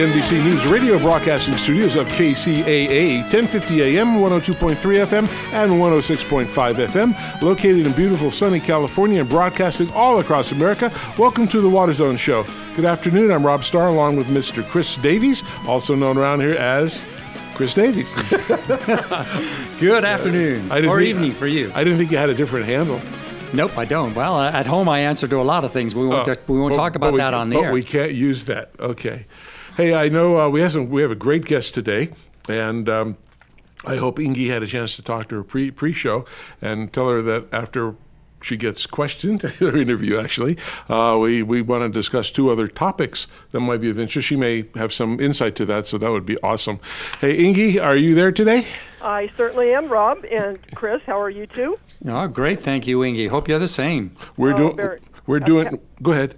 NBC News radio broadcasting studios of KCAA 1050 AM, 102.3 FM, and 106.5 FM, located in beautiful sunny California and broadcasting all across America. Welcome to the Water Zone Show. Good afternoon. I'm Rob Starr along with Mr. Chris Davies, also known around here as Chris Davies. Good afternoon or think- evening for you. I didn't think you had a different handle. nope, I don't. Well, uh, at home I answer to a lot of things. We won't, Oh, we won't but- talk but about we- that on the but air. we can't use that. Okay. Hey, I know uh, we have some, we have a great guest today, and um, I hope Inge had a chance to talk to her pre pre show and tell her that after she gets questioned in her interview, actually, uh, we we want to discuss two other topics that might be of interest. She may have some insight to that, so that would be awesome. Hey, Inge, are you there today? I certainly am, Rob. And Chris, how are you too? oh, great. Thank you, Inge. Hope you're the same. We're Oh, doing. very- We're okay. doing. Go ahead.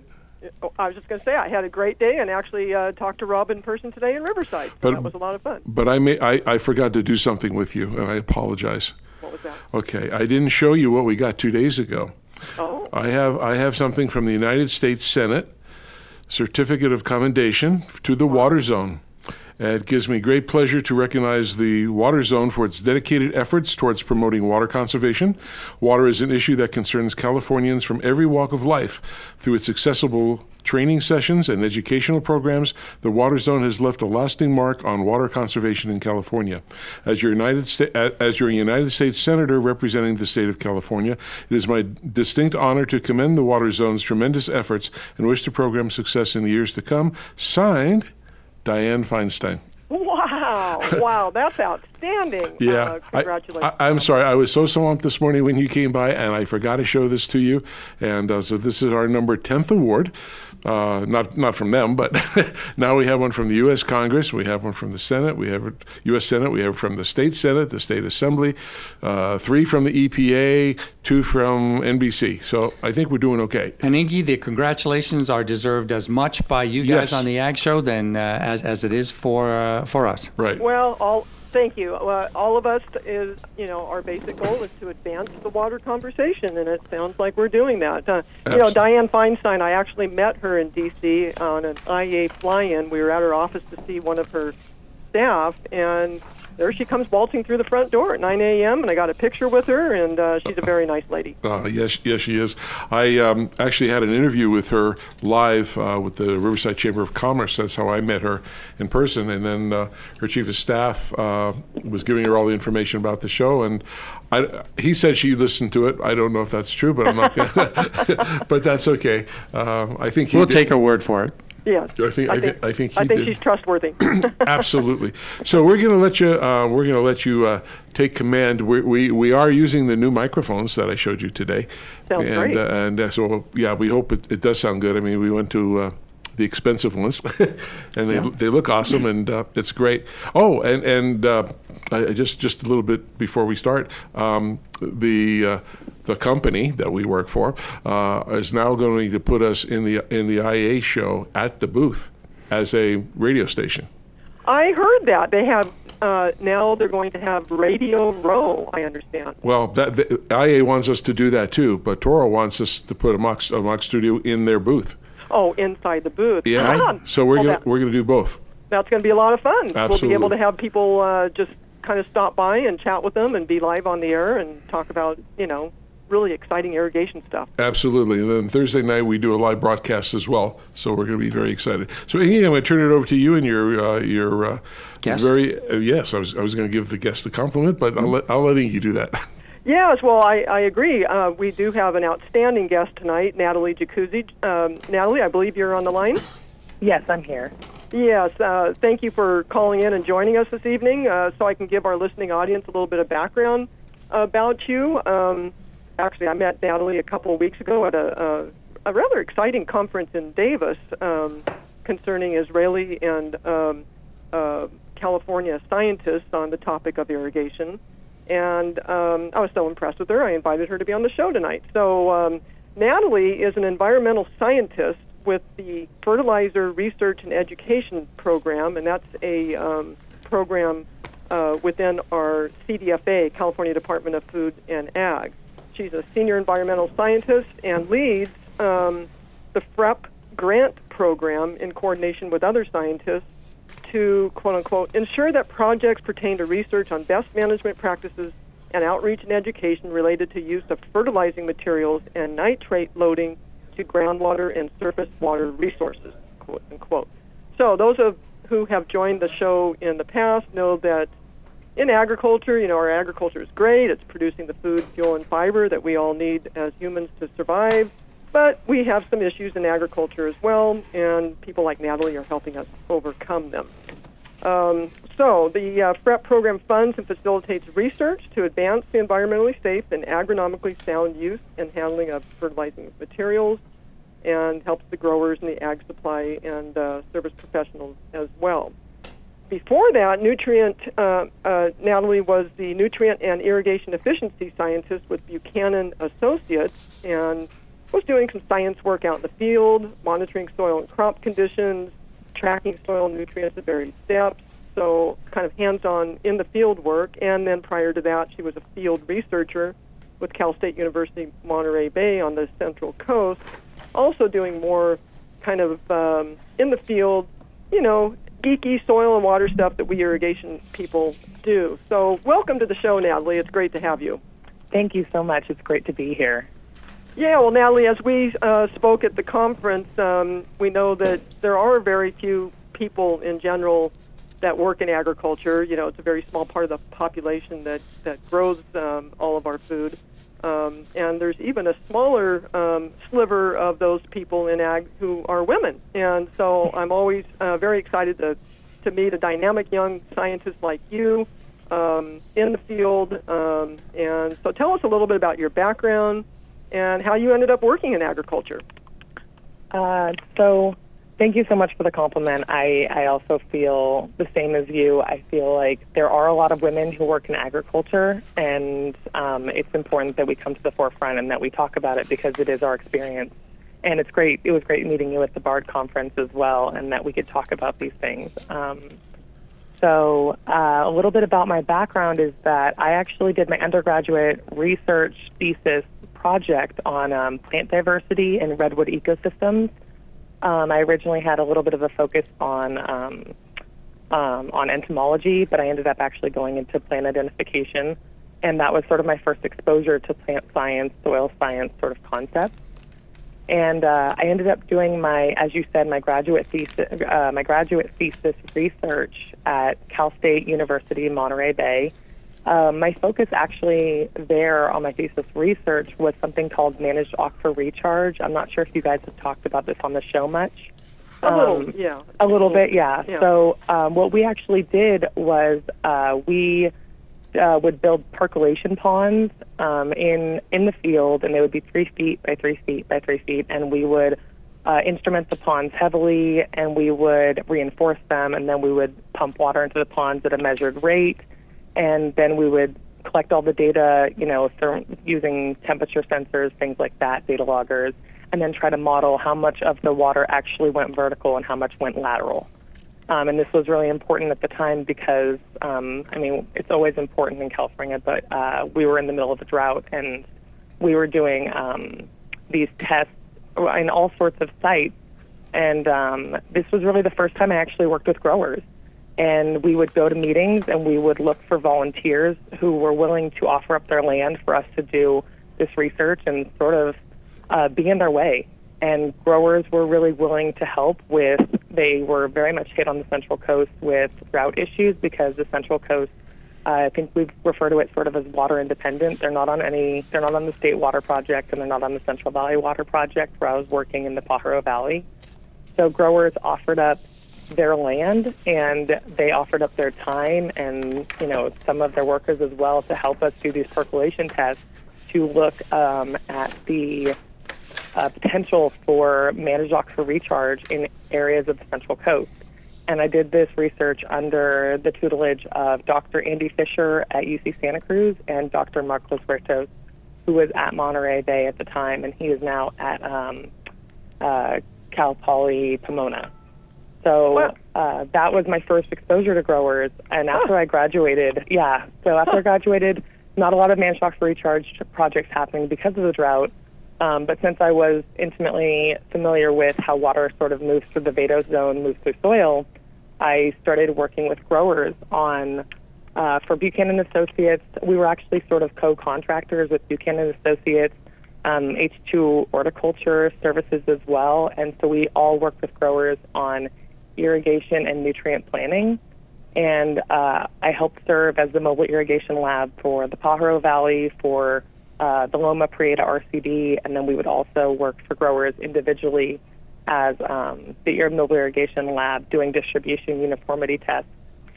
Oh, I was just going to say I had a great day and actually uh, talked to Rob in person today in Riverside. So But- that was a lot of fun. But I may. I, I forgot to do something with you, and I apologize. What was that? Okay, I didn't show you what we got two days ago. Oh, I have I have something from the United States Senate, certificate of commendation to the Water Zone. Uh, it gives me great pleasure to recognize the Water Zone for its dedicated efforts towards promoting water conservation. Water is an issue that concerns Californians from every walk of life. Through its accessible training sessions and educational programs, the Water Zone has left a lasting mark on water conservation in California. As your United Sta- as your United States Senator representing the state of California, it is my distinct honor to commend the Water Zone's tremendous efforts and wish the program success in the years to come. Signed, Dianne Feinstein. wow. wow. That's outstanding. Yeah, Uh, congratulations. I, am sorry. I was so swamped this morning when you came by, and I forgot to show this to you. And uh, so this is our number tenth award. Uh, not not from them, but now we have one from the U.S. Congress. We have one from the Senate. We have it- U.S. Senate. We have from the state Senate, the state Assembly. Uh, three from the EPA. Two from NBC. So I think we're doing okay. And Inge, the congratulations are deserved as much by you Yes. guys on the Ag Show than uh, as, as it is for uh, for us. Right. Well, all thank you. Uh, all of us is you know our basic goal is to advance the water conversation, and it sounds like we're doing that. Uh, you know. Dianne Feinstein. I actually met her in D.C. on an IEA fly-in. We were at her office to see one of her staff, and there she comes waltzing through the front door at 9 a.m. And I got a picture with her, and uh, she's a very nice lady. Uh, yes, yes, she is. I um, actually had an interview with her live uh, with the Riverside Chamber of Commerce. That's how I met her in person. And then uh, her chief of staff uh, was giving her all the information about the show. And I, he said she listened to it. I don't know if that's true, but I'm not. Gonna, but that's okay. Uh, I think he We'll did- take her word for it. Yes, I think- I thi- I think he I think she's trustworthy. Absolutely. So we're going to let you. Uh, we're going to let you uh, take command. We, we we are using the new microphones that I showed you today. Sounds and, great. Uh, and uh, so yeah, we hope it, it does sound good. I mean, we went to. Uh, the expensive ones, and they they look awesome, and uh, it's great. Oh, and and uh, I, I just just a little bit before we start, um, the uh, the company that we work for uh, is now going to put us in the in the IA show at the booth as a radio station. I heard that they have uh, now. They're going to have Radio Row. I understand. Well, that, the, IA wants us to do that too, but Toro wants us to put a mock, a mock studio in their booth. Oh, inside the booth. Yeah, Ah, so we're gonna that- we're gonna do both. that's going to be a lot of fun. We'll be able to have people uh, just kind of stop by and chat with them and be live on the air and talk about you know really exciting irrigation stuff. Absolutely. And then Thursday night we do a live broadcast as well, so we're going to be very excited. So, Inge, I'm going to turn it over to you and your uh, your uh, Guest? very uh, yes. I was I was going to give the guest the compliment, but I'll let I'll let Inge do that. Yes, well, I, I agree. Uh, we do have an outstanding guest tonight, Natalie Jacuzzi. Um, Natalie, I believe you're on the line. Yes, I'm here. Yes, uh, thank you for calling in and joining us this evening uh, so I can give our listening audience a little bit of background about you. Um, actually, I met Natalie a couple of weeks ago at a, a, a rather exciting conference in Davis um, concerning Israeli and um, uh, California scientists on the topic of irrigation. And um, I was so impressed with her, I invited her to be on the show tonight. So, um, Natalie is an environmental scientist with the Fertilizer Research and Education Program, and that's a um, program uh, within our CDFA, California Department of Food and Ag. She's a senior environmental scientist and leads um, the FREP grant program in coordination with other scientists to quote unquote ensure that projects pertain to research on best management practices and outreach and education related to use of fertilizing materials and nitrate loading to groundwater and surface water resources, quote unquote. So those of who have joined the show in the past know that in agriculture, you know, our agriculture is great. It's producing the food, fuel, and fiber that we all need as humans to survive. But we have some issues in agriculture as well, and people like Natalie are helping us overcome them. Um, so, the uh, FREP program funds and facilitates research to advance the environmentally safe and agronomically sound use and handling of fertilizing materials and helps the growers and the ag supply and uh, service professionals as well. Before that, nutrient uh, uh, Natalie was the nutrient and irrigation efficiency scientist with Buchanan Associates and was doing some science work out in the field, monitoring soil and crop conditions, tracking soil nutrients at various steps. So, kind of hands on in the field work. And then prior to that, she was a field researcher with Cal State University Monterey Bay on the Central Coast, also doing more kind of um, in the field, you know, geeky soil and water stuff that we irrigation people do. So, welcome to the show, Natalie. It's great to have you. Thank you so much. It's great to be here. Yeah, well, Natalie, as we uh, spoke at the conference, um, we know that there are very few people in general that work in agriculture. You know, it's a very small part of the population that that grows um, all of our food, um, and there's even a smaller um, sliver of those people in ag who are women. And so, I'm always uh, very excited to to meet a dynamic young scientist like you um, in the field. Um, and so, tell us a little bit about your background and how you ended up working in agriculture. Uh, so, thank you so much for the compliment. I, I also feel the same as you. I feel like there are a lot of women who work in agriculture, and um, it's important that we come to the forefront and that we talk about it because it is our experience. And it's great. It was great meeting you at the BARD conference as well, and that we could talk about these things. Um, so, uh, a little bit about my background is that I actually did my undergraduate research thesis project on um, plant diversity in redwood ecosystems. Um, I originally had a little bit of a focus on um, um, on entomology, but I ended up actually going into plant identification, and that was sort of my first exposure to plant science, soil science sort of concepts. And uh, I ended up doing my, as you said, my graduate thesis, uh, my graduate thesis research at Cal State University, Monterey Bay, um, my focus actually there on my thesis research was something called managed aquifer recharge. I'm not sure if you guys have talked about this on the show much. A little, um, yeah. A little bit, yeah. yeah. So um, what we actually did was uh, we uh, would build percolation ponds um, in in the field, and they would be three feet by three feet by three feet, and we would uh, instrument the ponds heavily, and we would reinforce them, and then we would pump water into the ponds at a measured rate and then we would collect all the data, you know, using temperature sensors, things like that, data loggers, and then try to model how much of the water actually went vertical and how much went lateral. Um, and this was really important at the time because, um, I mean, it's always important in California, but uh, we were in the middle of a drought and we were doing um, these tests in all sorts of sites. And um, this was really the first time I actually worked with growers and we would go to meetings and we would look for volunteers who were willing to offer up their land for us to do this research and sort of uh, be in their way. And growers were really willing to help with, they were very much hit on the Central Coast with drought issues because the Central Coast, uh, I think we refer to it sort of as water independent. They're not on any, they're not on the State Water Project and they're not on the Central Valley Water Project where I was working in the Pajaro Valley. So growers offered up their land and they offered up their time and you know some of their workers as well to help us do these percolation tests to look um, at the uh, potential for managed aquifer recharge in areas of the Central Coast. And I did this research under the tutelage of Dr. Andy Fisher at UC Santa Cruz and Dr. Marc Los Huertos, who was at Monterey Bay at the time, and he is now at um, uh, Cal Poly Pomona. So uh, that was my first exposure to growers. And after I graduated, yeah, so after I graduated, not a lot of managed aquifer recharge projects happening because of the drought. Um, but since I was intimately familiar with how water sort of moves through the vadose zone, moves through soil, I started working with growers on uh, for Buchanan Associates. We were actually sort of co-contractors with Buchanan Associates, um, H2 Horticulture Services as well, and so we all worked with growers on irrigation and nutrient planning. And uh, I helped serve as the mobile irrigation lab for the Pajaro Valley, for uh, the Loma Prieta RCD, and then we would also work for growers individually as um, the mobile irrigation lab doing distribution uniformity tests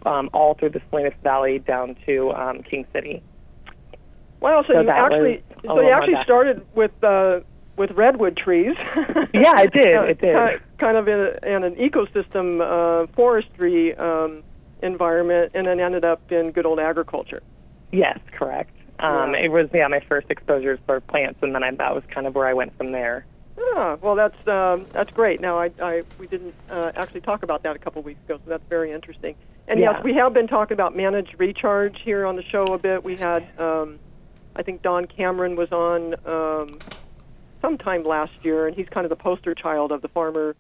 um, all through the Salinas Valley down to um, King City. Wow, so, So you actually so you actually started with uh, with redwood trees. Yeah, it did, it did. Ki- Kind of in, a, in an ecosystem uh, forestry um, environment, and then ended up in good old agriculture. Yes, correct. Um, Yeah. It was yeah my first exposures for plants, and then I, that was kind of where I went from there. Ah, well, that's um, that's great. Now, I, I we didn't uh, actually talk about that a couple weeks ago, so that's very interesting. And Yeah. yes, we have been talking about managed recharge here on the show a bit. We had, um, I think Don Cameron was on um, sometime last year, and he's kind of the poster child of the farmer,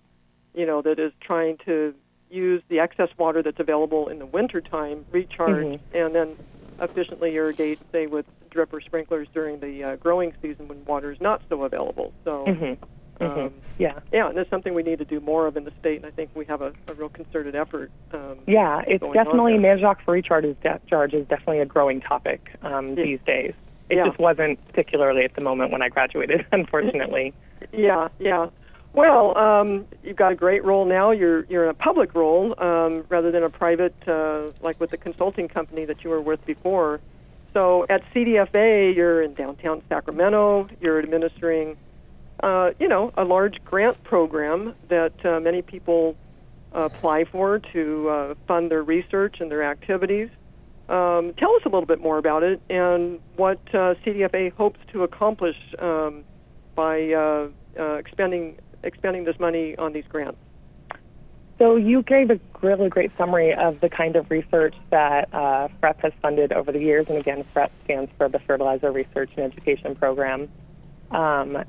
you know, that is trying to use the excess water that's available in the wintertime, recharge, Mhm. and then efficiently irrigate, say, with drip or sprinklers during the uh, growing season when water is not so available. So, Mhm. Mhm. um, Yeah. yeah, and that's something we need to do more of in the state, and I think we have a, a real concerted effort. Um, Yeah, it's definitely managed aquifer recharge is, de- charge is definitely a growing topic um, Yeah. these days. It Yeah. just wasn't particularly at the moment when I graduated, unfortunately. Yeah, yeah. Well, um, you've got a great role now. You're you're in a public role um, rather than a private, uh, like with the consulting company that you were with before. So at CDFA, you're in downtown Sacramento. You're administering, uh, you know, a large grant program that uh, many people apply for to uh, fund their research and their activities. Um, tell us a little bit more about it and what uh, CDFA hopes to accomplish um, by uh, uh, expending this money on these grants. So you gave a really great summary of the kind of research that uh, FREP has funded over the years, and again, FREP stands for the Fertilizer Research and Education Program. Um,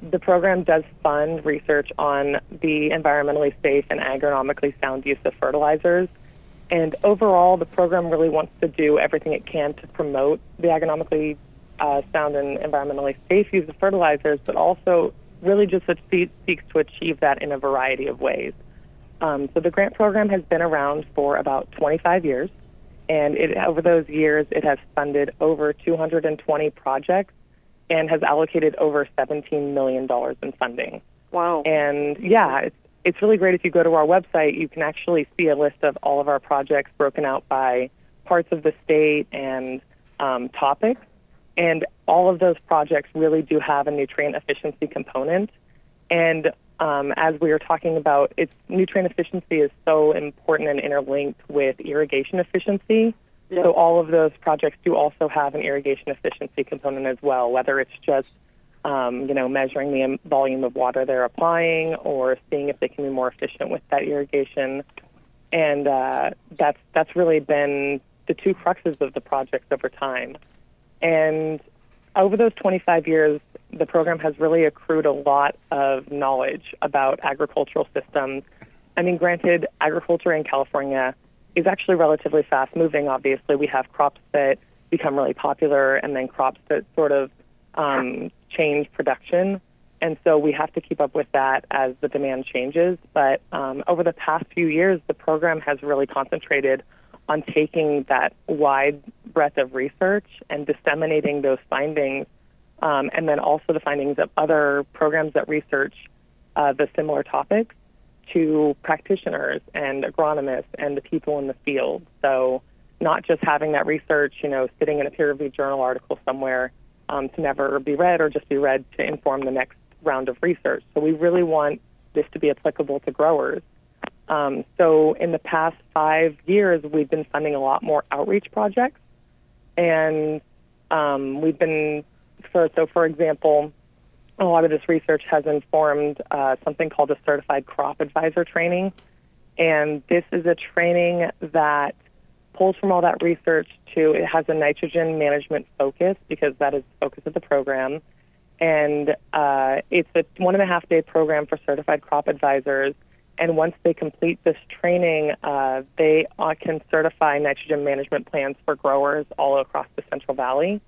the program does fund research on the environmentally safe and agronomically sound use of fertilizers. And overall, the program really wants to do everything it can to promote the agronomically uh, sound and environmentally safe use of fertilizers, but also really just seeks to achieve that in a variety of ways. Um, so the grant program has been around for about 25 years, and it, over those years, it has funded over 220 projects and has allocated over 17 million dollars in funding. Wow. And yeah, it's it's really great if you go to our website, you can actually see a list of all of our projects broken out by parts of the state and um, topics. And all of those projects really do have a nutrient efficiency component. And um, as we were talking about, it's nutrient efficiency is so important and interlinked with irrigation efficiency. Yeah. So all of those projects do also have an irrigation efficiency component as well, whether it's just um, you know measuring the volume of water they're applying or seeing if they can be more efficient with that irrigation. And uh, that's that's really been the two cruxes of the projects over time. And over those 25 years, the program has really accrued a lot of knowledge about agricultural systems. I mean, granted, agriculture in California is actually relatively fast moving. Obviously, we have crops that become really popular and then crops that sort of um, change production. And so we have to keep up with that as the demand changes. But um, over the past few years, the program has really concentrated on taking that wide breadth of research and disseminating those findings, um, and then also the findings of other programs that research uh, the similar topics to practitioners and agronomists and the people in the field. So not just having that research, you know, sitting in a peer-reviewed journal article somewhere um, to never be read or just be read to inform the next round of research. So we really want this to be applicable to growers. Um, so in the past five years, we've been funding a lot more outreach projects, and um, we've been for so for example, a lot of this research has informed uh, something called a certified crop advisor training, and this is a training that pulls from all that research to it has a nitrogen management focus because that is the focus of the program and uh, it's a one and a half day program for certified crop advisors. And once they complete this training, uh, they uh, can certify nitrogen management plans for growers all across the Central Valley.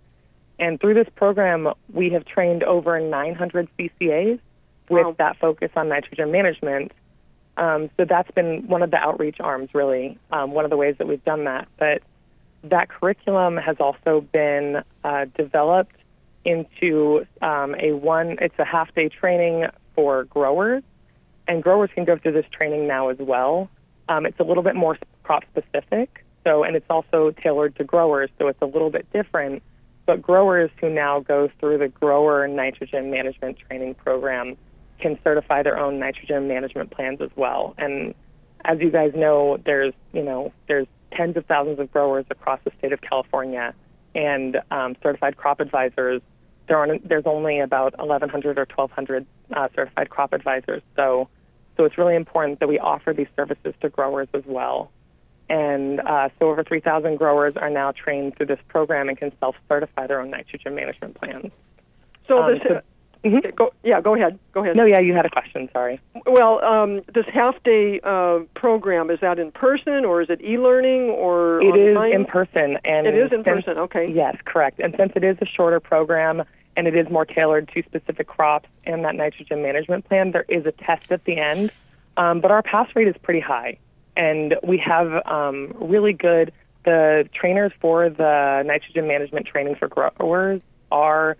And through this program, we have trained over 900 CCAs with Wow. that focus on nitrogen management. Um, so that's been one of the outreach arms, really, um, one of the ways that we've done that. But that curriculum has also been uh, developed into um, a one, it's a half day training for growers, and growers can go through this training now as well. Um, it's a little bit more crop specific, so and it's also tailored to growers, so it's a little bit different. But growers who now go through the grower nitrogen management training program can certify their own nitrogen management plans as well. And as you guys know, there's you know there's tens of thousands of growers across the state of California, and um, certified crop advisors. There aren't, there's only about 1,100 or 1,200 uh, certified crop advisors. So so it's really important that we offer these services to growers as well. And uh, so over 3,000 growers are now trained through this program and can self-certify their own nitrogen management plans. So Um, this, so- Mhm. go, yeah, go ahead. Go ahead. No, yeah, you had a question. Sorry. Well, um, this half day uh, program is that in person or is it e-learning or It is online? in person, and It is in since- person. Okay. Yes, correct. And since it is a shorter program and it is more tailored to specific crops and that nitrogen management plan, there is a test at the end. Um, but our pass rate is pretty high, and we have um, really good. The trainers for the nitrogen management training for growers are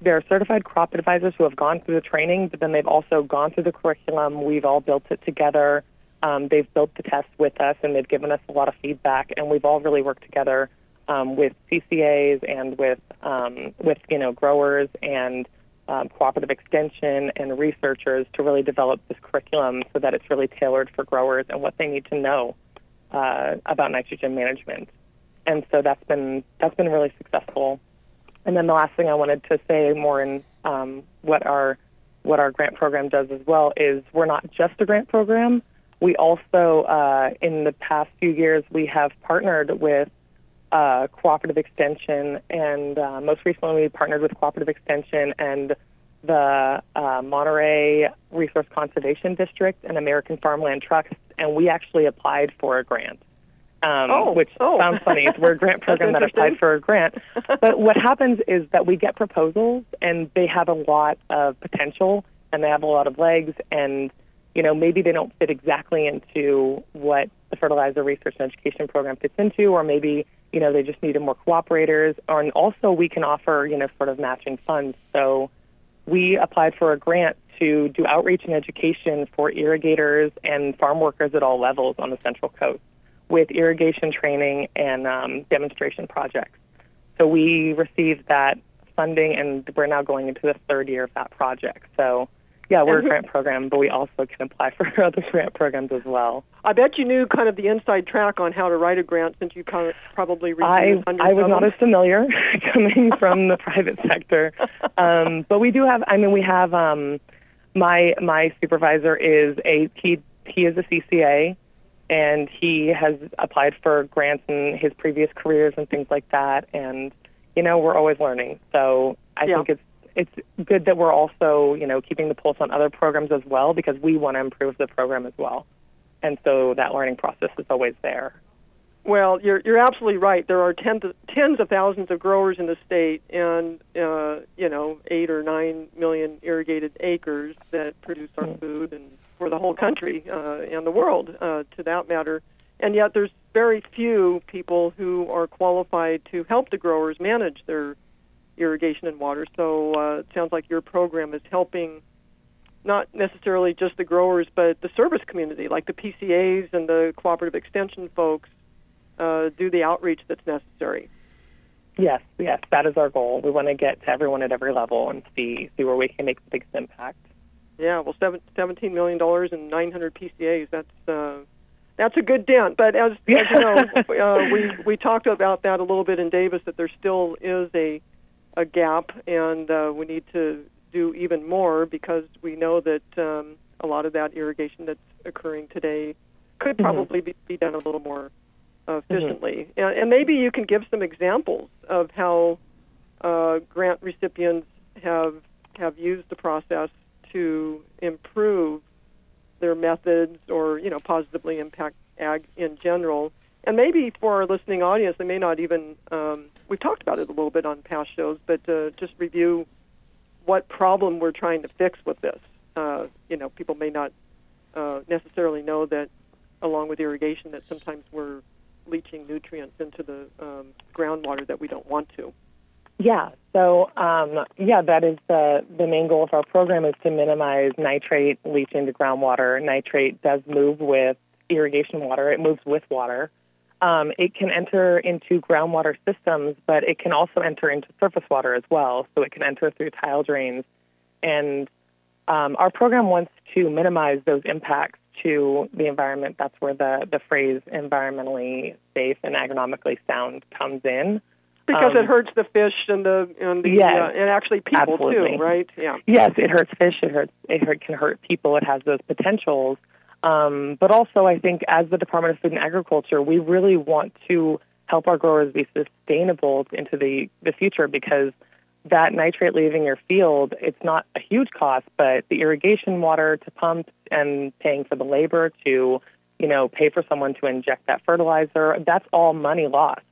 they're certified crop advisors who have gone through the training, but then they've also gone through the curriculum. We've all built it together. Um, they've built the test with us, and they've given us a lot of feedback, and we've all really worked together um, with CCAs and with um, with you know growers and um, cooperative extension and researchers to really develop this curriculum so that it's really tailored for growers and what they need to know uh, about nitrogen management. And so that's been that's been really successful. And then the last thing I wanted to say more in um, what our what our grant program does as well is we're not just a grant program. We also, uh, in the past few years, we have partnered with uh, Cooperative Extension, and uh, most recently we partnered with Cooperative Extension and the uh, Monterey Resource Conservation District and American Farmland Trust, and we actually applied for a grant. Um, Oh, which oh. sounds funny. We're a grant program that applied for a grant. But what happens is that we get proposals, and they have a lot of potential, and they have a lot of legs, and you know maybe they don't fit exactly into what the fertilizer research and education program fits into, or maybe you know they just needed more cooperators, or and also we can offer you know sort of matching funds. So we applied for a grant to do outreach and education for irrigators and farm workers at all levels on the Central Coast with irrigation training and um, demonstration projects. So we received that funding, and we're now going into the third year of that project. So, yeah, we're a grant program, but we also can apply for other grant programs as well. I bet you knew kind of the inside track on how to write a grant since you kind of probably I reviewed hundreds I was not as familiar coming from the private sector, um, but we do have. I mean, we have. Um, my my supervisor is a he he is a CCA, and he has applied for grants in his previous careers and things like that. And you know, we're always learning. So I Yeah. think it's it's good that we're also you know keeping the pulse on other programs as well because we want to improve the program as well. And so that learning process is always there. Well, you're you're absolutely right. There are tens of, tens of thousands of growers in the state, and uh, you know, eight or nine million irrigated acres that produce our food and for the whole country uh, and the world, uh, to that matter. And yet, there's very few people who are qualified to help the growers manage their irrigation and water. So uh, it sounds like your program is helping not necessarily just the growers, but the service community, like the PCAs and the cooperative extension folks, uh, do the outreach that's necessary. Yes, yes, that is our goal. We want to get to everyone at every level and see see where we can make the biggest impact. Yeah, well, seven, seventeen million dollars and nine hundred PCAs. That's uh, that's a good dent. But as, as you know, uh, we we talked about that a little bit in Davis that there still is a a gap, and uh, we need to do even more because we know that um, a lot of that irrigation that's occurring today could probably be, be done a little more efficiently. And, and maybe you can give some examples of how uh, grant recipients have have used the process to improve their methods or you know positively impact ag in general. And maybe for our listening audience, they may not even um, we've talked about it a little bit on past shows, but uh, just review what problem we're trying to fix with this. Uh, you know, people may not uh, necessarily know that along with irrigation that sometimes we're leaching nutrients into the um, groundwater that we don't want to. Yeah. So, um, yeah, that is the the main goal of our program is to minimize nitrate leaching to groundwater. Nitrate does move with irrigation water; it moves with water. Um, it can enter into groundwater systems, but it can also enter into surface water as well. So it can enter through tile drains, and um, our program wants to minimize those impacts to the environment. That's where the the phrase environmentally safe and agronomically sound comes in. Because Um, it hurts the fish and the and the Yes, uh, and actually people absolutely. too, right? Yeah. Yes, it hurts fish. It hurts. It hurt, can hurt people. It has those potentials. Um, but also, I think as the Department of Food and Agriculture, we really want to help our growers be sustainable into the the future because that nitrate leaving your field, it's not a huge cost, but the irrigation water to pump and paying for the labor to, you know, pay for someone to inject that fertilizer, that's all money lost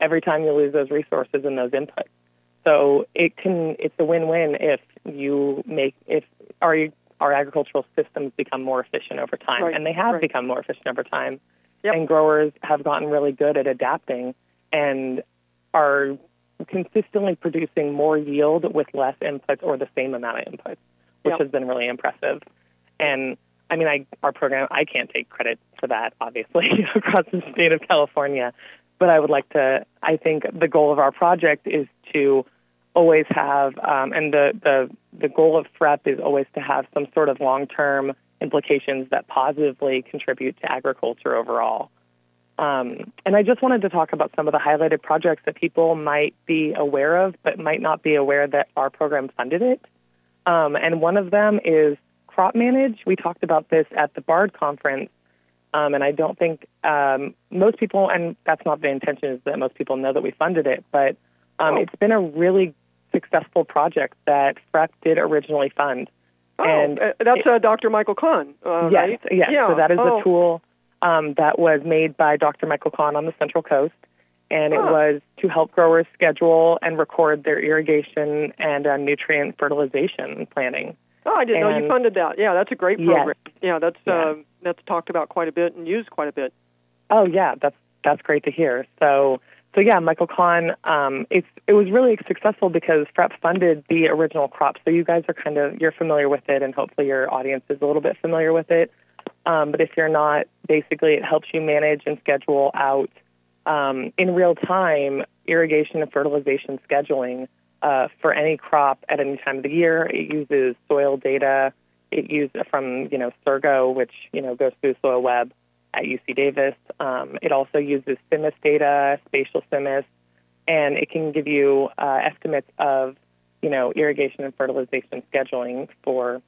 every time you lose those resources and those inputs. So it can it's a win-win if you make if our our agricultural systems become more efficient over time, Right, and they have right. become more efficient over time. Yep. And growers have gotten really good at adapting and are consistently producing more yield with less inputs or the same amount of inputs, which Yep. has been really impressive. And I mean, I our program I can't take credit for that, obviously, across the state of California. But I would like to. I think the goal of our project is to always have, um, and the, the the goal of FREP is always to have some sort of long term implications that positively contribute to agriculture overall. Um, and I just wanted to talk about some of the highlighted projects that people might be aware of, but might not be aware that our program funded it. Um, and one of them is Crop Manage. We talked about this at the BARD conference, um, and I don't think um, most people, and that's not the intention, is that most people know that we funded it, but um, Oh. it's been a really successful project that FREP did originally fund. Oh, And uh, that's uh, Dr. Michael Cahn, uh, yes, right? yes. Yeah. So that is oh. a tool um, that was made by Dr. Michael Cahn on the Central Coast, and it Ah. was to help growers schedule and record their irrigation and uh, nutrient fertilization planning. Oh, I didn't know you funded that. Yeah, that's a great Yes. program. Yeah, that's Yeah. Uh, that's talked about quite a bit and used quite a bit. Oh yeah, that's that's great to hear. So so yeah, Michael Cahn, um, it's it was really successful because FREP funded the original crop. So you guys are kind of you're familiar with it, and hopefully your audience is a little bit familiar with it. Um, but if you're not, basically it helps you manage and schedule out um, in real time irrigation and fertilization scheduling uh, for any crop at any time of the year. It uses soil data. It uses from you know SSURGO, which you know goes through soil web at UC Davis. Um, it also uses CIMIS data, spatial CIMIS, and it can give you uh, estimates of you know irrigation and fertilization scheduling for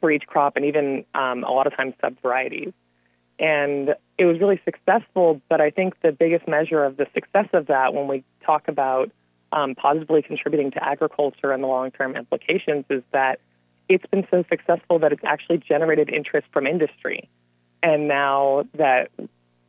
for each crop, and even um, a lot of times sub varieties. And it was really successful, but I think the biggest measure of the success of that when we talk about um, positively contributing to agriculture and the long term implications is that it's been so successful that it's actually generated interest from industry. And now that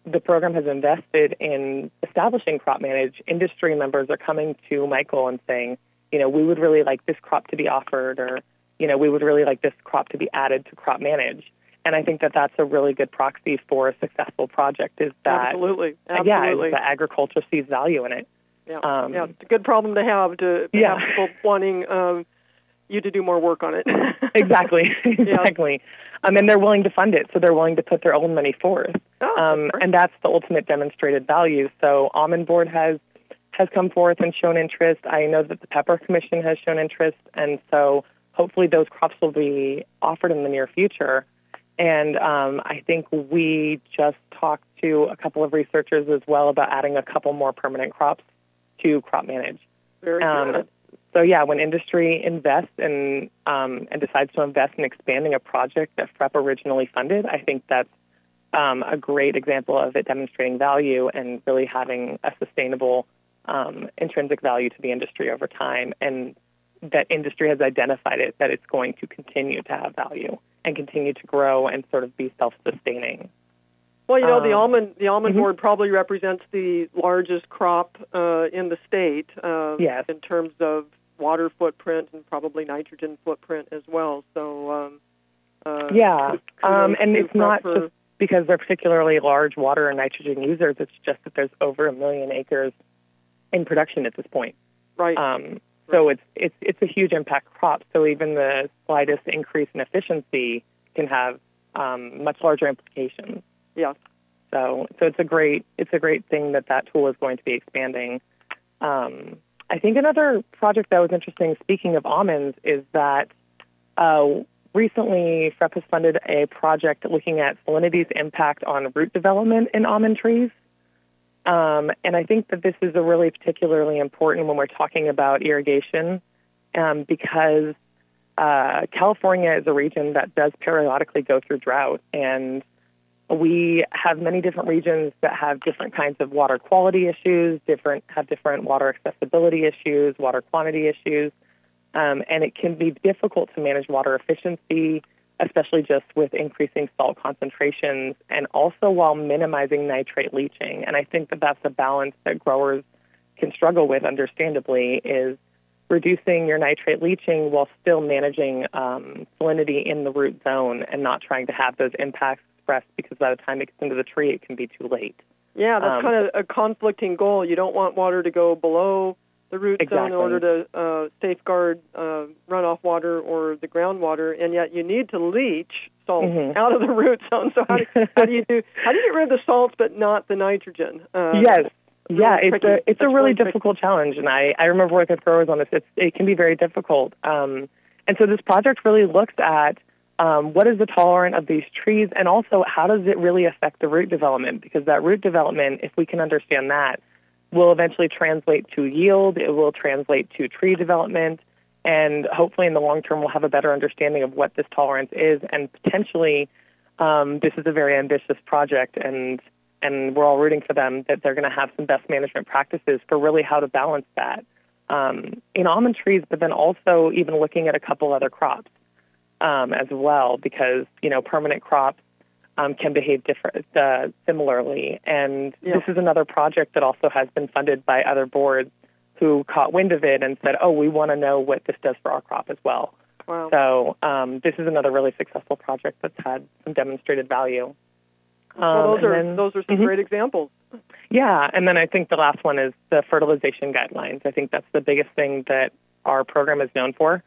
the program has invested in establishing crop manage, industry members are coming to Michael and saying, you know, we would really like this crop to be offered, or, you know, we would really like this crop to be added to crop manage. And I think that that's a really good proxy for a successful project is that, Absolutely. yeah, Absolutely. that agriculture sees value in it. Yeah. um, yeah. It's a good problem to have to Yeah. have people wanting um, you to do more work on it. exactly, exactly. Um, and they're willing to fund it, so they're willing to put their own money forth. Oh, um, that's and that's the ultimate demonstrated value. So Almond Board has has come forth and shown interest. I know that the Pepper Commission has shown interest, and so hopefully those crops will be offered in the near future. And um, I think we just talked to a couple of researchers as well about adding a couple more permanent crops to crop manage. Very Um, good. so yeah, when industry invests and um, and decides to invest in expanding a project that FREP originally funded, I think that's um, a great example of it demonstrating value and really having a sustainable um, intrinsic value to the industry over time. And that industry has identified it that it's going to continue to have value and continue to grow and sort of be self-sustaining. Well, you know, the Um, almond the almond mhm. board probably represents the largest crop uh, in the state uh, Yes. in terms of water footprint and probably nitrogen footprint as well. So, um, uh, Yeah, um, and it's not for- just because they're particularly large water and nitrogen users. It's just that there's over a million acres in production at this point. right. Um, so it's it's it's a huge impact crop. So even the slightest increase in efficiency can have um, much larger implications. Yes. So so it's a great it's a great thing that that tool is going to be expanding. Um, I think another project that was interesting, speaking of almonds, is that uh, recently FREP has funded a project looking at salinity's impact on root development in almond trees. Um, and I think that this is a really particularly important when we're talking about irrigation um, because uh, California is a region that does periodically go through drought. And we have many different regions that have different kinds of water quality issues, different have different water accessibility issues, water quantity issues, um, and it can be difficult to manage water efficiency, especially just with increasing salt concentrations, and also while minimizing nitrate leaching. And I think that that's a balance that growers can struggle with, understandably, is reducing your nitrate leaching while still managing um, salinity in the root zone and not trying to have those impacts expressed because by the time it gets into the tree, it can be too late. Yeah, that's Um, kind of a conflicting goal. You don't want water to go below the root zone in order to uh, safeguard uh, runoff water or the groundwater, and yet you need to leach salt Mhm. out of the root zone. So how do, how do you do how do you get rid of the salts but not the nitrogen? Uh, yes. Yeah, it's tricky. a it's a That's really really tricky. difficult challenge, and I I remember working with growers on this. It's it can be very difficult, um, and so this project really looks at um, what is the tolerance of these trees, and also how does it really affect the root development? Because that root development, if we can understand that, will eventually translate to yield. It will translate to tree development, and hopefully in the long term, we'll have a better understanding of what this tolerance is, and potentially, um, this is a very ambitious project, and and we're all rooting for them that they're going to have some best management practices for really how to balance that um, in almond trees, but then also even looking at a couple other crops um, as well, because you know permanent crops um, can behave different uh, similarly. And Yeah. this is another project that also has been funded by other boards who caught wind of it and said, "Oh, we want to know what this does for our crop as well." Wow. So um, this is another really successful project that's had some demonstrated value. well, Um, those are then- those are some Mhm. great examples. yeah, and then I think the last one is the fertilization guidelines. I think that's the biggest thing that our program is known for.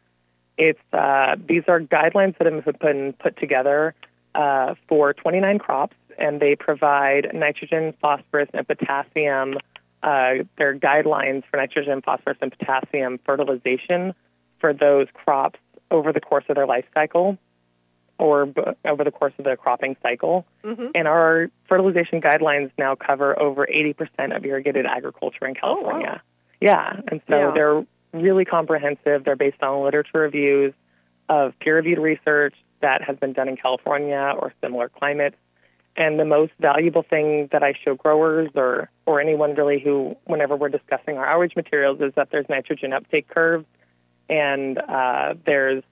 It's uh, these are guidelines that have been put together uh, for 29 crops, and they provide nitrogen, phosphorus, and potassium. Uh, they're guidelines for nitrogen, phosphorus, and potassium fertilization for those crops over the course of their life cycle or b- over the course of the cropping cycle. hmm And our fertilization guidelines now cover over 80% of irrigated agriculture in Oh, wow. California. Yeah, and so Yeah. they're really comprehensive. They're based on literature reviews of peer reviewed research that has been done in California or similar climates. And the most valuable thing that I show growers or, or anyone really who, whenever we're discussing our outreach materials, is that there's nitrogen uptake curves and uh, there's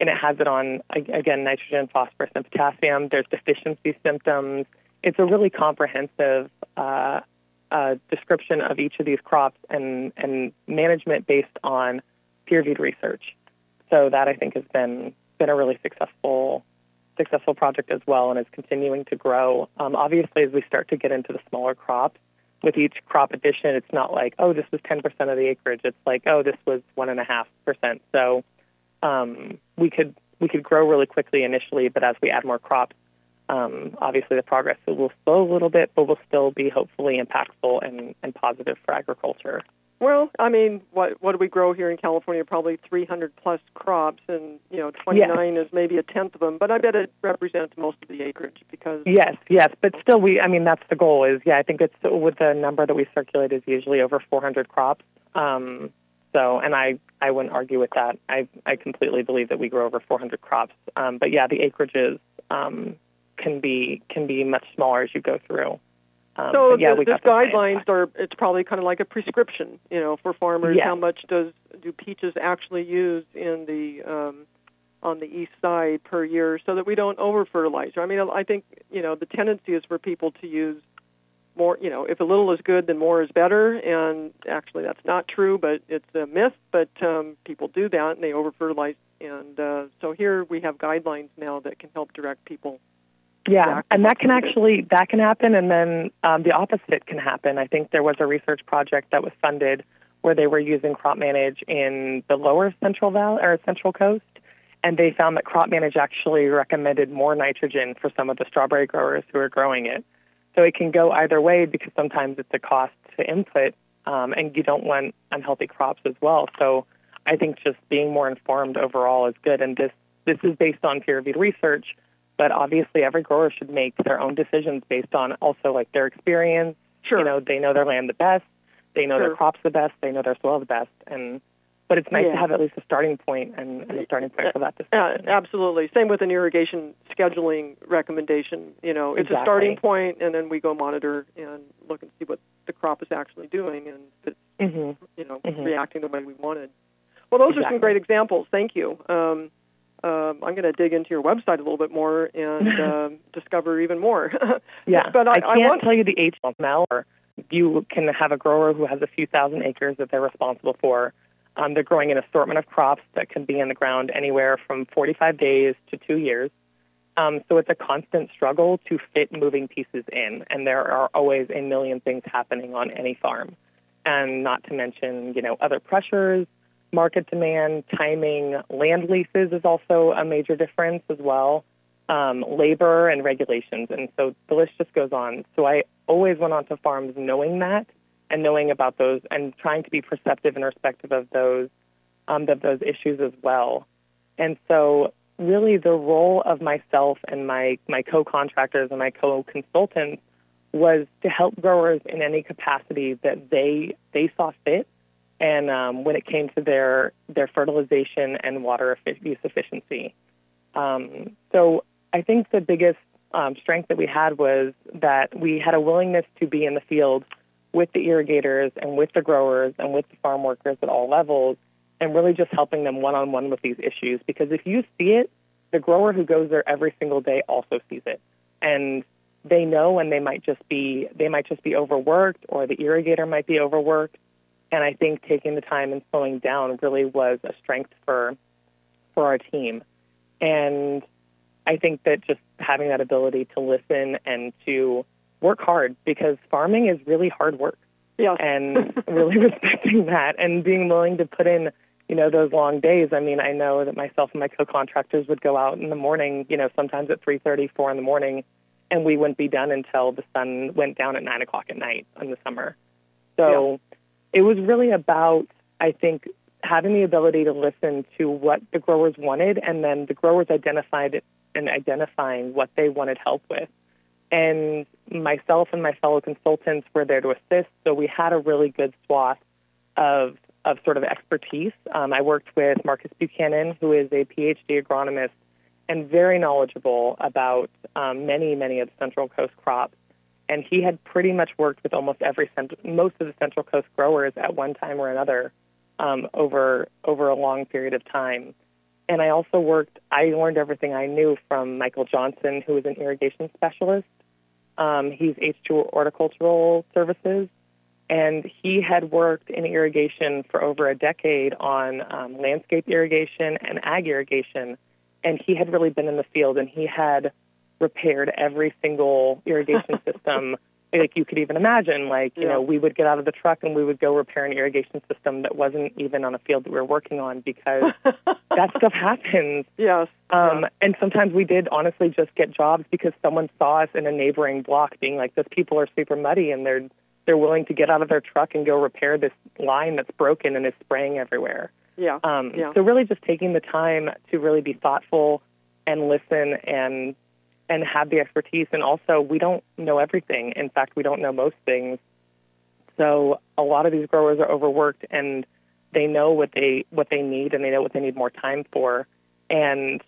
and it has it on again nitrogen, phosphorus, and potassium. There's deficiency symptoms. It's a really comprehensive uh, uh, description of each of these crops and and management based on peer-reviewed research. So that I think has been been a really successful successful project as well, and is continuing to grow. Um, obviously, as we start to get into the smaller crops, with each crop addition, it's not like oh this was 10% of the acreage. It's like oh this was one and a half percent. So um, we could we could grow really quickly initially, but as we add more crops, um, obviously the progress will slow a little bit, but will still be hopefully impactful and, and positive for agriculture. Well, I mean, what what do we grow here in California? Probably 300 plus crops, and you know, 29 is maybe a tenth of them. But I bet it represents most of the acreage because Yes, yes, but still, we I mean that's the goal. Is yeah, I think it's with the number that we circulate is usually over 400 crops. Um, so, and I I wouldn't argue with that. I I completely believe that we grow over 400 crops. Um, but yeah, the acreages um, can be can be much smaller as you go through. Um, So yeah, the, we this got guidelines are it's probably kind of like a prescription, you know, for farmers. Yes. How much does do peaches actually use in the um, on the east side per year, so that we don't over fertilize. I mean, I think you know the tendency is for people to use more. You know, if a little is good, then more is better. And actually, that's not true, but it's a myth. But um, people do that, and they over fertilize. And uh, so here we have guidelines now that can help direct people yeah, and that can actually that can happen, and then um, the opposite can happen. I think there was a research project that was funded where they were using crop manage in the lower central valley or central coast, and they found that crop manage actually recommended more nitrogen for some of the strawberry growers who are growing it. So it can go either way because sometimes it's a cost to input, um, and you don't want unhealthy crops as well. So I think just being more informed overall is good, and this this is based on peer reviewed research but obviously every grower should make their own decisions based on also like their experience. Sure. You know, they know their land the best, they know Sure. their crops the best, they know their soil the best, and but it's nice Yeah. to have at least a starting point and, and a starting point for that Uh, decision. absolutely. Same with an irrigation scheduling recommendation. You know, it's a starting point, and then we go monitor and look and see what the crop is actually doing, and if it's hmm you know Mhm. reacting the way we wanted. Well, those are some great examples. Thank you. Um, um, I'm going to dig into your website a little bit more and um, discover even more. Yeah, but I, I can't want tell you the HML. Or you can have a grower who has a few thousand acres that they're responsible for. Um, they're growing an assortment of crops that can be in the ground anywhere from 45 days to two years. Um, so it's a constant struggle to fit moving pieces in, and there are always a million things happening on any farm, and not to mention you know other pressures, market demand, timing, land leases is also a major difference as well um, labor and regulations. And so the list just goes on. So I always went onto farms knowing that and knowing about those and trying to be perceptive and respective of those um, of those issues as well. And so really the role of myself and my, my co-contractors and my co-consultants was to help growers in any capacity that they they saw fit and um, when it came to their their fertilization and water use efficiency. Um, so I think the biggest um, strength that we had was that we had a willingness to be in the field with the irrigators and with the growers and with the farm workers at all levels and really just helping them one on one with these issues. Because if you see it, the grower who goes there every single day also sees it. And they know and they might just be they might just be overworked or the irrigator might be overworked. And I think taking the time and slowing down really was a strength for for our team. And I think that just having that ability to listen and to work hard because farming is really hard work yes. and really respecting that and being willing to put in, you know, those long days. I mean, I know that myself and my co-contractors would go out in the morning, you know, sometimes at three thirty, four in the morning, and we wouldn't be done until the sun went down at 9 o'clock at night in the summer. So it was really about, I think, having the ability to listen to what the growers wanted and then the growers identified and identifying what they wanted help with. And myself and my fellow consultants were there to assist. So we had a really good swath of of sort of expertise. Um, I worked with Marcus Buchanan, who is a PhD agronomist and very knowledgeable about um, many, many of the Central Coast crops. And he had pretty much worked with almost every most of the Central Coast growers at one time or another um, over over a long period of time. And I also worked. I learned everything I knew from Michael Johnson, who is an irrigation specialist. Um, he's H2 Horticultural Services, and he had worked in irrigation for over a decade on um, landscape irrigation and ag irrigation. And he had really been in the field, and he had repaired every single irrigation system like you could even imagine. Like, you Yeah. know, we would get out of the truck and we would go repair an irrigation system that wasn't even on a field that we were working on because that stuff happens. yes. Um, and sometimes we did honestly just get jobs because someone saw us in a neighboring block being like, "Those people are super muddy," and they're they're willing to get out of their truck and go repair this line that's broken and is spraying everywhere. yeah. Um, yeah. So really, just taking the time to really be thoughtful and listen and and have the expertise. And also, we don't know everything. In fact, we don't know most things. So a lot of these growers are overworked, and they know what they what they need, and they know what they need more time for. And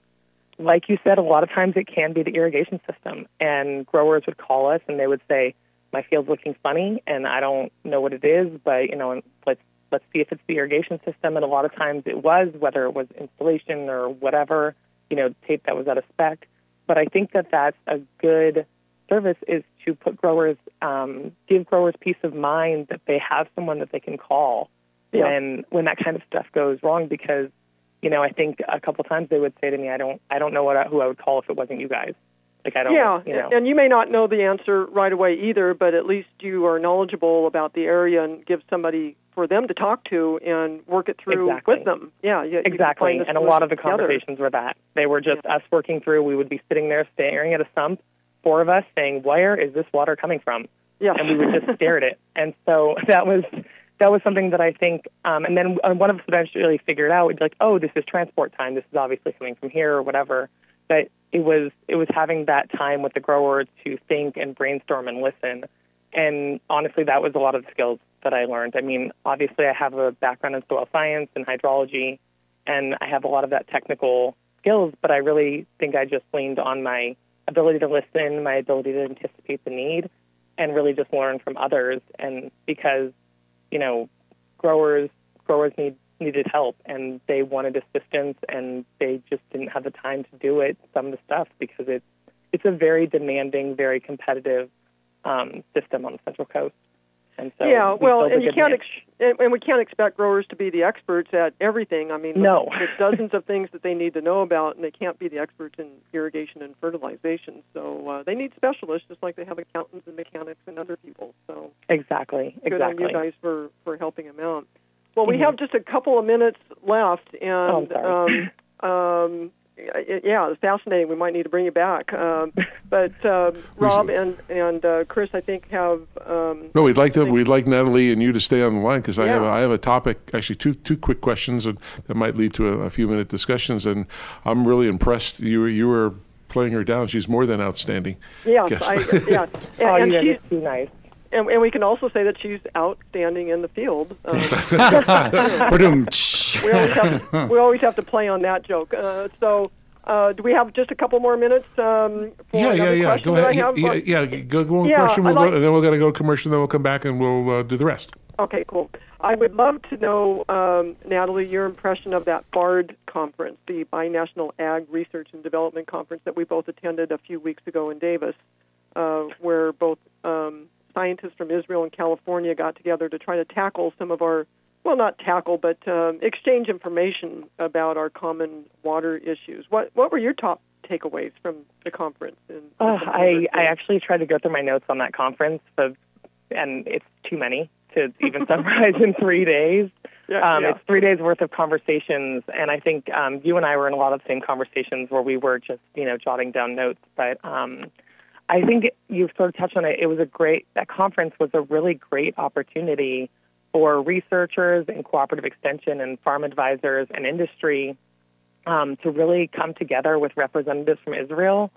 like you said, a lot of times it can be the irrigation system. And growers would call us, and they would say, "My field's looking funny, and I don't know what it is, but you know, let's let's see if it's the irrigation system. And a lot of times it was, whether it was installation or whatever, you know, tape that was out of spec. But I think that that's a good service is to put growers, um, give growers peace of mind that they have someone that they can call Yeah. when when that kind of stuff goes wrong. Because, you know, I think a couple times they would say to me, "I don't, I don't know what I, who I would call if it wasn't you guys." Like I don't, Yeah, you know. and you may not know the answer right away either, but at least you are knowledgeable about the area and give somebody for them to talk to and work it through Exactly. with them. Yeah, you, you Exactly. the And a lot of the solution together. conversations were that. They were just us working through. We would be sitting there staring at a sump, four of us saying, Where is this water coming from? Yeah, And we would just stare at it. And so that was that was something that I think um, and then uh, one of us eventually figured it out. We'd be like, Oh, this is transport time, this is obviously coming from here or whatever. But it was it was having that time with the grower to think and brainstorm and listen. And honestly, that was a lot of the skills that I learned. I mean, obviously, I have a background in soil science and hydrology, and I have a lot of that technical skills, but I really think I just leaned on my ability to listen, my ability to anticipate the need, and really just learn from others. And because, you know, growers growers need needed help and they wanted assistance and they just didn't have the time to do it some of the stuff because it's it's a very demanding, very competitive um, system on the Central Coast. And so yeah, we well, and you can't ex- and, and we can't expect growers to be the experts at everything. I mean, No. there's dozens of things that they need to know about, and they can't be the experts in irrigation and fertilization. So uh, they need specialists, just like they have accountants and mechanics and other people. So exactly, good on exactly. you guys for for helping them out. Well, we Mhm. have just a couple of minutes left, and Oh, um, um, yeah, it's fascinating. We might need to bring you back. Um, but um, Rob and and uh, Chris, I think have um, No, we'd like to. We'd like Natalie and you to stay on the line because I have a, I have a topic. Actually, two two quick questions and that might lead to a, a few minute discussions. And I'm really impressed. You were you were playing her down. She's more than outstanding. yes, Guess. I, yeah, and, oh, and you guys she's too nice. and, and we can also say that she's outstanding in the field. Um, Ba-dum. We always have we always have to play on that joke. Uh, so. Uh, do we have just a couple more minutes um, for yeah, yeah, yeah. Go ahead. I have? Yeah, yeah, yeah. Go, go on Yeah, question. We'll like- go, and then we're going to go to commercial. Then we'll come back and we'll uh, do the rest. Okay, cool. I would love to know, um, Natalie, your impression of that BARD conference, the Binational Ag Research and Development Conference that we both attended a few weeks ago in Davis, uh, where both um, scientists from Israel and California got together to try to tackle some of our, well, not tackle, but um, exchange information about our common water issues. What what were your top takeaways from the conference? In September? I, I actually tried to go through my notes on that conference, but, and it's too many to even summarize in three days. Yeah, Um, yeah. It's three days worth of conversations, and I think um, you and I were in a lot of the same conversations where we were just, you know, jotting down notes. But um, I think you've sort of touched on it. It was a great that conference was a really great opportunity for researchers and cooperative extension and farm advisors and industry um, to really come together with representatives from Israel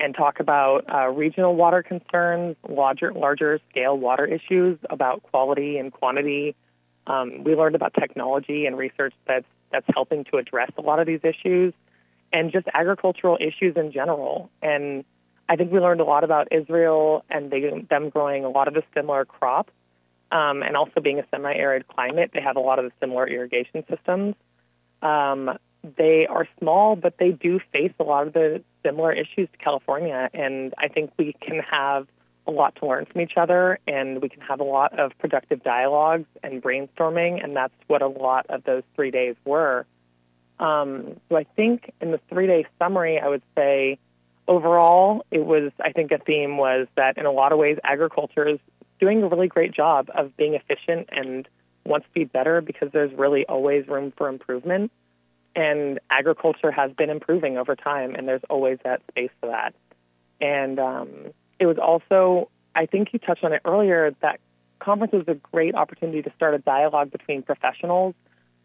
and talk about uh, regional water concerns, larger larger scale water issues about quality and quantity. Um, we learned about technology and research that's that's helping to address a lot of these issues, and just agricultural issues in general. And I think we learned a lot about Israel and they, them growing a lot of the similar crops, um, and also being a semi-arid climate. They have a lot of the similar irrigation systems. Um, they are small, but they do face a lot of the similar issues to California. And I think we can have a lot to learn from each other, and we can have a lot of productive dialogues and brainstorming. And that's what a lot of those three days were. Um, so I think in the three day summary, I would say overall, it was, I think a theme was that in a lot of ways, agriculture is doing a really great job of being efficient and wants to be better because there's really always room for improvement. And agriculture has been improving over time, and there's always that space for that. And um, it was also, I think you touched on it earlier, that conference was a great opportunity to start a dialogue between professionals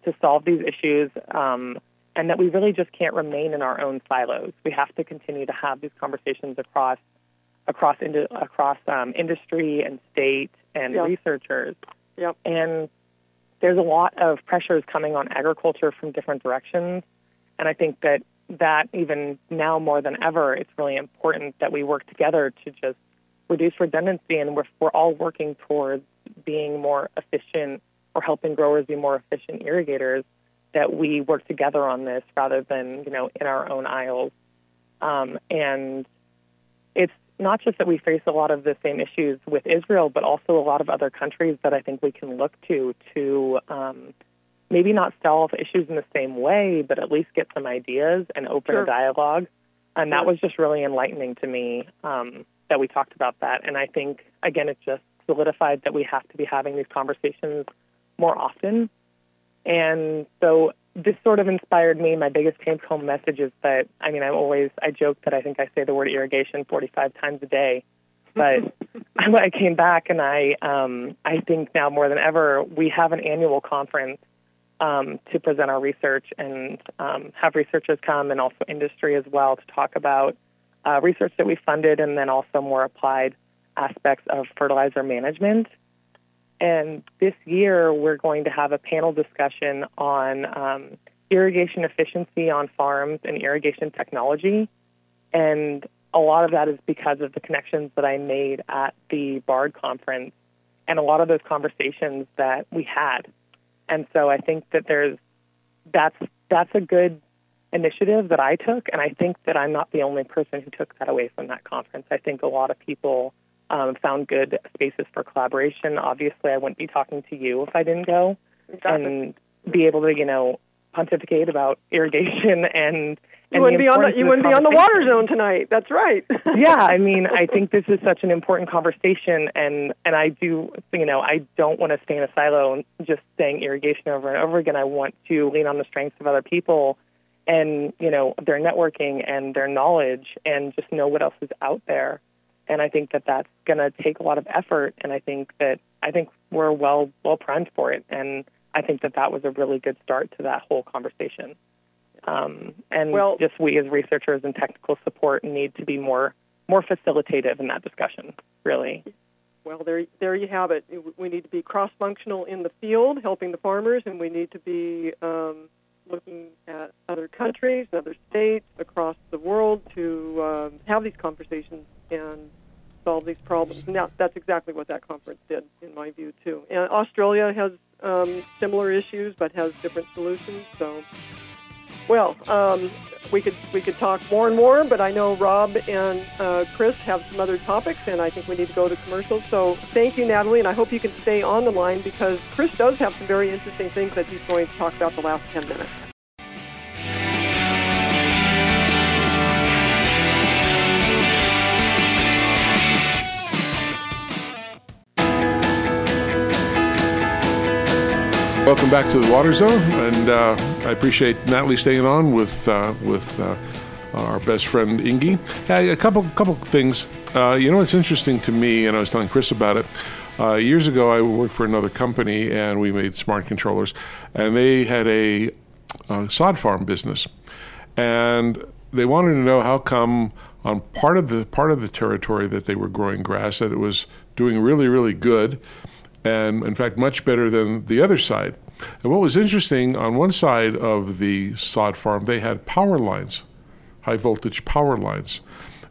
to solve these issues, um, and that we really just can't remain in our own silos. We have to continue to have these conversations across across across um, industry and state and Yeah. researchers. Yep. And there's a lot of pressures coming on agriculture from different directions, and I think that that even now more than ever, it's really important that we work together to just reduce redundancy, and we're we're all working towards being more efficient or helping growers be more efficient irrigators, that we work together on this rather than you know in our own aisles. Um, and not just that we face a lot of the same issues with Israel, but also a lot of other countries that I think we can look to to um, maybe not solve issues in the same way, but at least get some ideas and open Sure. a dialogue. And that was just really enlightening to me um, that we talked about that. And I think, again, it just solidified that we have to be having these conversations more often. And so this sort of inspired me. My biggest take home message is that, I mean, I'm always, I joke that I think I say the word irrigation 45 times a day. But I came back and I, um, I think now more than ever, we have an annual conference um, to present our research and um, have researchers come and also industry as well to talk about uh, research that we funded and then also more applied aspects of fertilizer management. And this year, we're going to have a panel discussion on um, irrigation efficiency on farms and irrigation technology. And a lot of that is because of the connections that I made at the BARD conference and a lot of those conversations that we had. And so I think that there's that's that's a good initiative that I took, and I think that I'm not the only person who took that away from that conference. I think a lot of people um, found good spaces for collaboration. Obviously, I wouldn't be talking to you if I didn't go Exactly. and be able to, you know, pontificate about irrigation and. you wouldn't be on the you wouldn't be on the water zone tonight. That's right. yeah, I mean, I think this is such an important conversation, and and I do, you know, I don't want to stay in a silo and just saying irrigation over and over again. I want to lean on the strengths of other people, and you know, their networking and their knowledge, and just know what else is out there. And I think that that's going to take a lot of effort, and I think that I think we're well well primed for it, and I think that that was a really good start to that whole conversation. Um, and Well- just we as researchers and technical support need to be more more facilitative in that discussion. Really, Well, there, there you have it. We need to be cross-functional in the field, helping the farmers, and we need to be um, looking at other countries other states across the world to um, have these conversations and solve these problems. And that, that's exactly what that conference did, in my view, too. And Australia has um, similar issues, but has different solutions. So, well, um, we could we could talk more and more, but I know Rob and uh, Chris have some other topics, and I think we need to go to commercials. So thank you, Natalie, and I hope you can stay on the line because Chris does have some very interesting things that he's going to talk about the last 10 minutes. Welcome back to the Water Zone, and uh, I appreciate Natalie staying on with uh, with uh, our best friend. Yeah, a couple couple things. Uh, you know, what's interesting to me, and I was telling Chris about it. Uh, years ago, I worked for another company, and we made smart controllers, and they had a, sod farm business, and they wanted to know how come on part of the part of the territory that they were growing grass that it was doing really really good and in fact much better than the other side. And what was interesting, on one side of the sod farm, they had power lines, high voltage power lines.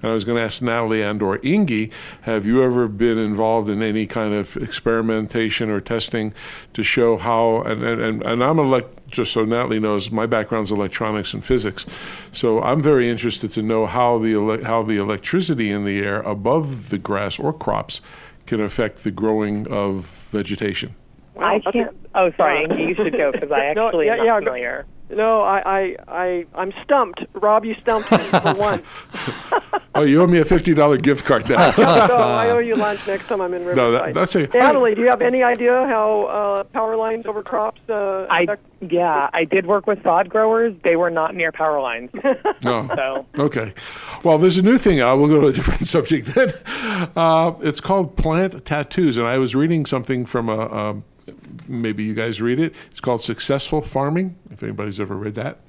And I was going to ask Natalie and or Inge, have you ever been involved in any kind of experimentation or testing to show how, and, and, and, and I'm elect, just so Natalie knows, my background's electronics and physics. So I'm very interested to know how the, ele- how the electricity in the air above the grass or crops can affect the growing of vegetation. I can't. Oh, sorry, Inge, you should go because I No, actually yeah, am not yeah, go- familiar. No, I, I, I, I'm stumped. Rob, you stumped me for once. Oh, you owe me a $50 gift card now. so I owe you lunch next time I'm in Riverside. No, that- that's a- Natalie, do you have any idea how uh, power lines over crops uh, I affect? yeah, I did work with sod growers. They were not near power lines, no. so Okay. Well, there's a new thing out. We'll go to a different subject then. Uh, it's called plant tattoos, and I was reading something from a. Um, maybe you guys read it. It's called Successful Farming. If anybody's ever read that.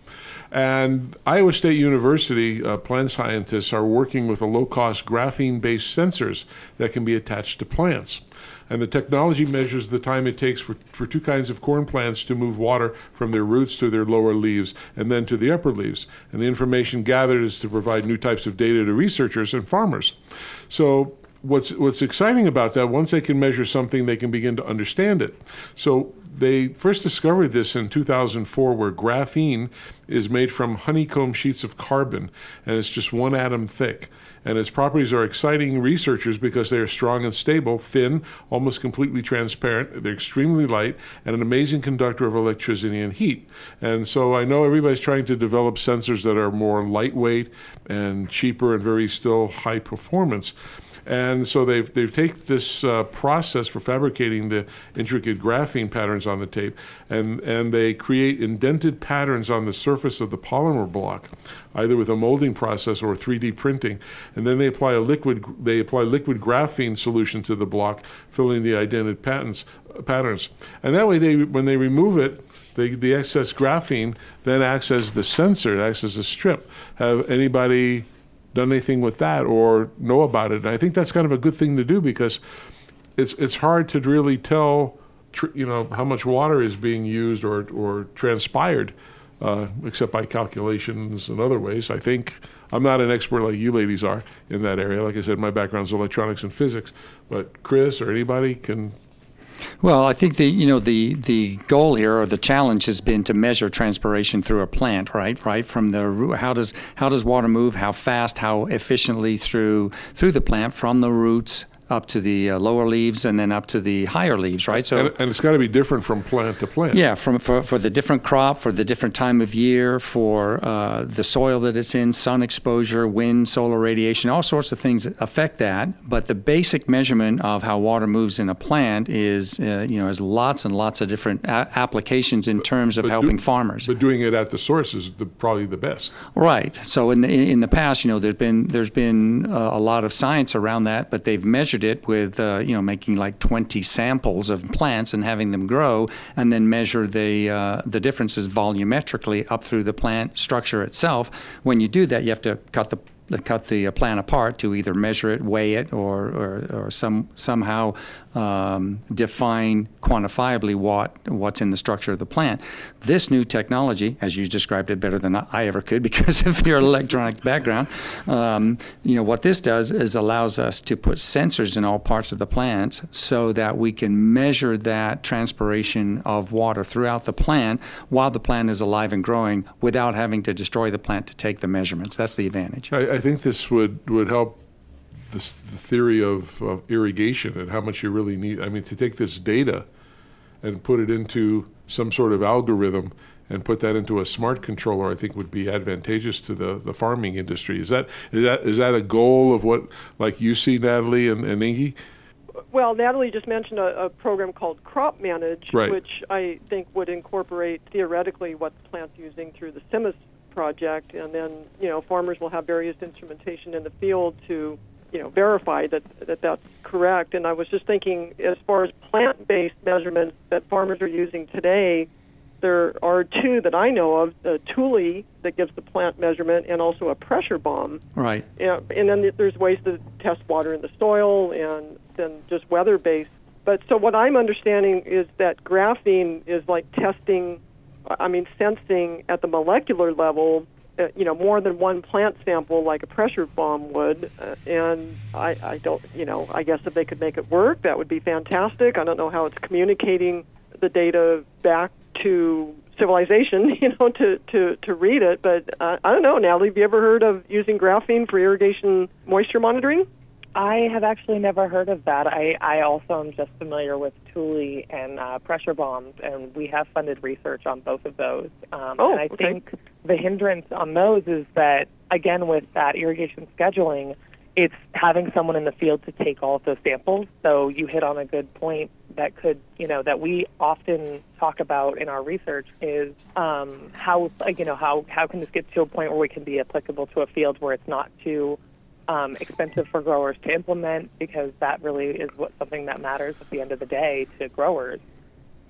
And Iowa State University uh, plant scientists are working with a low-cost graphene-based sensors that can be attached to plants. And the technology measures the time it takes for, for two kinds of corn plants to move water from their roots to their lower leaves and then to the upper leaves. And the information gathered is to provide new types of data to researchers and farmers. So what's what's exciting about that once they can measure something they can begin to understand it so they first discovered this in 2004, where graphene is made from honeycomb sheets of carbon, and it's just one atom thick. And its properties are exciting researchers because they are strong and stable, thin, almost completely transparent. They're extremely light, and an amazing conductor of electricity and heat. And so I know everybody's trying to develop sensors that are more lightweight and cheaper and very still high performance. And so they've, they've this uh, process for fabricating the intricate graphene patterns on the tape, and, and they create indented patterns on the surface of the polymer block, either with a molding process or 3D printing. And then they apply a liquid, they apply liquid graphene solution to the block, filling the indented patterns. patterns. And that way, they, when they remove it, the, the excess graphene then acts as the sensor, it acts as a strip. Have anybody done anything with that or know about it. And I think that's kind of a good thing to do because it's it's hard to really tell, tr- you know, how much water is being used or or transpired, uh, except by calculations and other ways. I think I'm not an expert like you ladies are in that area. Like I said, my background is electronics and physics, but Chris or anybody can Well, I think the you know the the goal here or the challenge has been to measure transpiration through a plant, right? Right from the. How does how does water move? How fast? How efficiently through through the plant from the roots up to the uh, lower leaves and then up to the higher leaves, right? So and, and it's got to be different from plant to plant. yeah, from for, for the different crop, for the different time of year, for uh, the soil that it's in, sun exposure, wind, solar radiation, all sorts of things affect that. But the basic measurement of how water moves in a plant is, uh, you know, has lots and lots of different a- applications in terms of But do- helping farmers. But doing it at the source is the, probably the best. Right. So in the, in the past, you know, there's been there's been uh, a lot of science around that, but they've measured it with uh, you know making like 20 samples of plants and having them grow, and then measure the uh, the differences volumetrically up through the plant structure itself. When you do that, you have to cut the cut the uh, plant apart to either measure it, weigh it, or or, or some somehow um, define quantifiably what what's in the structure of the plant. This new technology, as you described it better than I ever could because of your electronic background, um, you know what this does is allows us to put sensors in all parts of the plant so that we can measure that transpiration of water throughout the plant while the plant is alive and growing without having to destroy the plant to take the measurements. That's the advantage. I, I think this would, would help this, the theory of, of irrigation and how much you really need. I mean, to take this data and put it into some sort of algorithm and put that into a smart controller, I think would be advantageous to the, the farming industry. Is that is that is that a goal of what like you see, Natalie and, and Inge? Well, Natalie just mentioned a, a program called Crop Manage, Right. which I think would incorporate theoretically what the plant's using through the CIMIS project, and then you know farmers will have various instrumentation in the field to you know verify that that that's correct. And I was just thinking, as far as plant-based measurements that farmers are using today, there are two that I know of: the Tule that gives the plant measurement, and also a pressure bomb. Right. Yeah, and then there's ways to test water in the soil and then just weather based. But so what I'm understanding is that graphene is like testing, I mean, sensing at the molecular level, uh, you know, more than one plant sample like a pressure bomb would. Uh, and I, I don't, you know, I guess if they could make it work, that would be fantastic. I don't know how it's communicating the data back to civilization, you know, to, to, to read it. But uh, I don't know, Natalie, have you ever heard of using graphene for irrigation moisture monitoring? I have actually never heard of that. I, I also am just familiar with Tule and uh, pressure bombs, and we have funded research on both of those. Um, Oh, and I okay. think the hindrance on those is that, again, with that irrigation scheduling, it's having someone in the field to take all of those samples. So you hit on a good point that could, you know, that we often talk about in our research is um, how, you know, how how can this get to a point where we can be applicable to a field where it's not too um, expensive for growers to implement because that really is what something that matters at the end of the day to growers.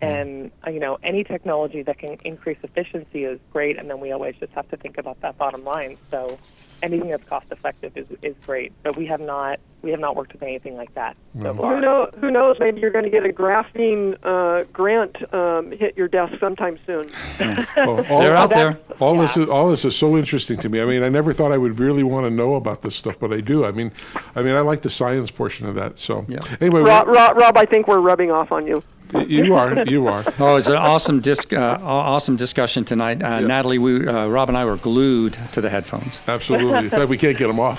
And uh, you know, any technology that can increase efficiency is great, and then we always just have to think about that bottom line. So, anything that's cost effective is is great, but we have not we have not worked with anything like that so Who, far. know, who knows? Maybe you're going to get a graphene uh, grant um, hit your desk sometime soon. Well, all, They're out there. all this is all this is so interesting to me. I mean, I never thought I would really want to know about this stuff, but I do. I mean, I mean, I like the science portion of that. So Yeah. anyway, Rob, Rob, Rob, I think we're rubbing off on you. You are. You are. Oh, it's an awesome disc, uh, awesome discussion tonight, uh, Natalie. We, uh, Rob and I were glued to the headphones. Absolutely. In fact, we can't get them off.